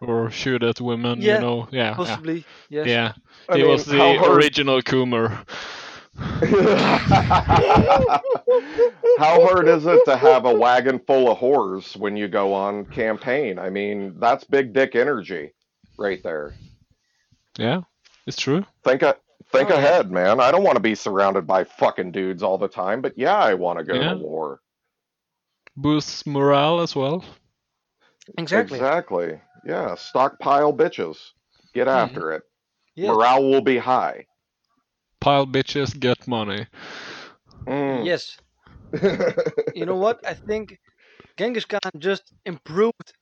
S2: or shoot at women.
S1: Yeah,
S2: you know, yeah, yeah,
S1: yes.
S2: yeah.
S3: I
S2: he
S3: mean,
S2: was the
S3: how hard-
S2: original Coomer.
S3: How hard is it to have a wagon full of whores when you go on campaign? I mean, that's big dick energy right there.
S2: Yeah, it's true.
S3: Think a, think
S1: Oh, yeah.
S3: ahead, man. I don't want to be surrounded by fucking dudes all the time, but yeah, I want to go
S2: Yeah.
S3: to war.
S2: Boosts morale as well.
S1: Exactly.
S3: Exactly. Yeah, stockpile bitches. Get
S1: Mhm.
S3: after it.
S1: Yeah.
S3: Morale will be high.
S2: Pile bitches, get money.
S3: Mm.
S1: Yes. You know what? I think Genghis Khan just improved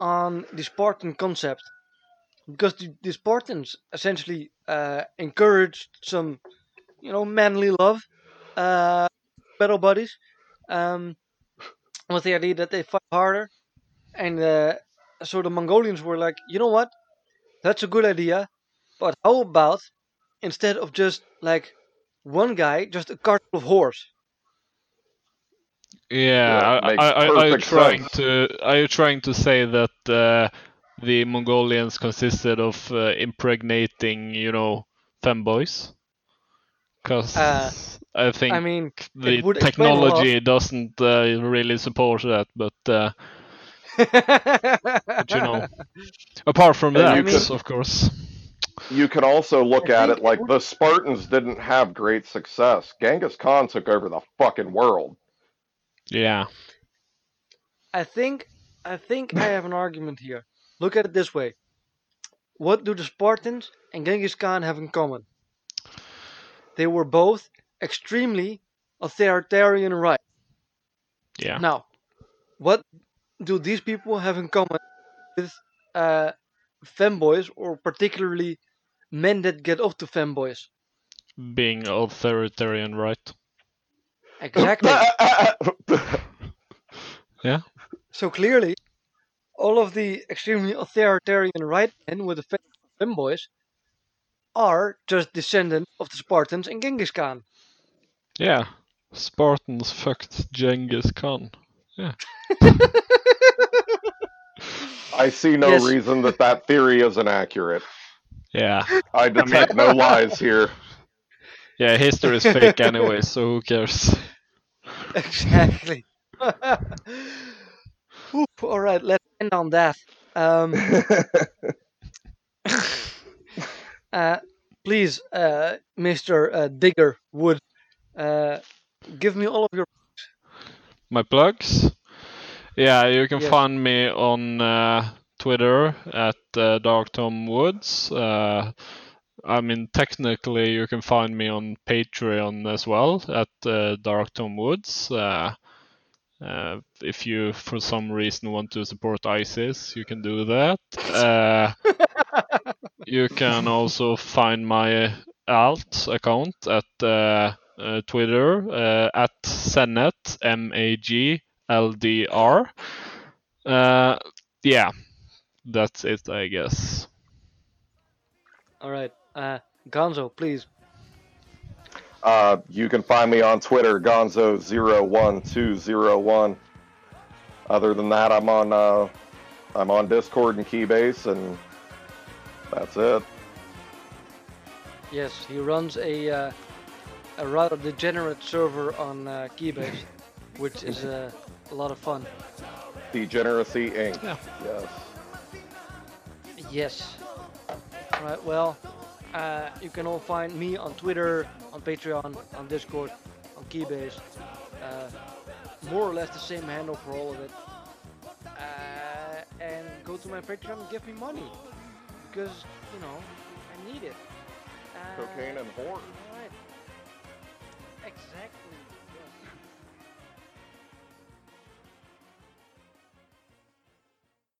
S1: on the Spartan concept because the, the Spartans essentially uh, encouraged some, you know, manly love, uh, battle buddies, um, with the idea that they fight harder, and uh, so the Mongolians were like, you know what, that's a good idea, but how about instead of just like one guy, just a cart of horse?
S2: Yeah,
S3: Yeah,
S2: I,
S3: makes
S2: I, I, are you trying
S3: sense.
S2: to are you trying to say that uh, the Mongolians consisted of uh, impregnating, you know, femboys? Because
S1: Uh,
S2: I think
S1: I mean,
S2: the
S1: would explain a lot.
S2: technology doesn't uh, really support that. But uh,
S1: but
S2: you know, apart from that,
S3: you
S1: could-
S2: of course.
S3: You could also look
S1: I
S3: at it like
S1: it
S3: the Spartans didn't have great success. Genghis Khan took over the fucking world.
S2: Yeah,
S1: I think I think I have an argument here. Look at it this way. What do the Spartans and Genghis Khan have in common? They were both extremely authoritarian right.
S2: yeah.
S1: Now, what do these people have in common with uh, femboys, or particularly men that get off to femboys?
S2: Being authoritarian, right?
S1: Exactly.
S2: Yeah.
S1: So clearly, all of the extremely authoritarian right men with the face of femboys are just descendants of the Spartans and Genghis Khan.
S2: Yeah. Spartans fucked Genghis Khan. Yeah.
S3: I see no
S1: Yes.
S3: reason that that theory isn't accurate.
S2: Yeah.
S3: I detect no lies here.
S2: Yeah, history is fake anyway, so who cares?
S1: exactly. Oop, all right, let's end on that. Um, uh, please, uh, Mr. Uh, Digger Wood, uh, give me all of your.
S2: My plugs? Yeah, you can
S1: Yes.
S2: find me on uh, Twitter at uh, Dark Tom Woods. Uh, I mean, technically, you can find me on Patreon as well at uh, Dark Tom Woods. Uh, uh, if you, for some reason, want to support ISIS, you can do that. Uh, you can also find my alt account at uh, uh, Twitter uh, at Senet M A G L D R. Uh, yeah, that's it, I guess.
S1: All right, uh, Gonzo, please.
S3: Uh, you can find me on Twitter, Gonzo01201. Other than that, I'm on uh, I'm on Discord and Keybase, and that's it.
S1: Yes, he runs a uh, a rather degenerate server on uh, Keybase, which is uh, a lot of fun.
S3: Degeneracy Inc.
S2: Yeah.
S3: Yes.
S1: Yes. Right. Well, uh, you can all find me on Twitter, on Patreon, on Discord, on Keybase. Uh, more or less the same handle for all of it. Uh, and go to my Patreon and give me money because you know I need it. Uh,
S3: Cocaine and whore.
S1: Right. Exactly.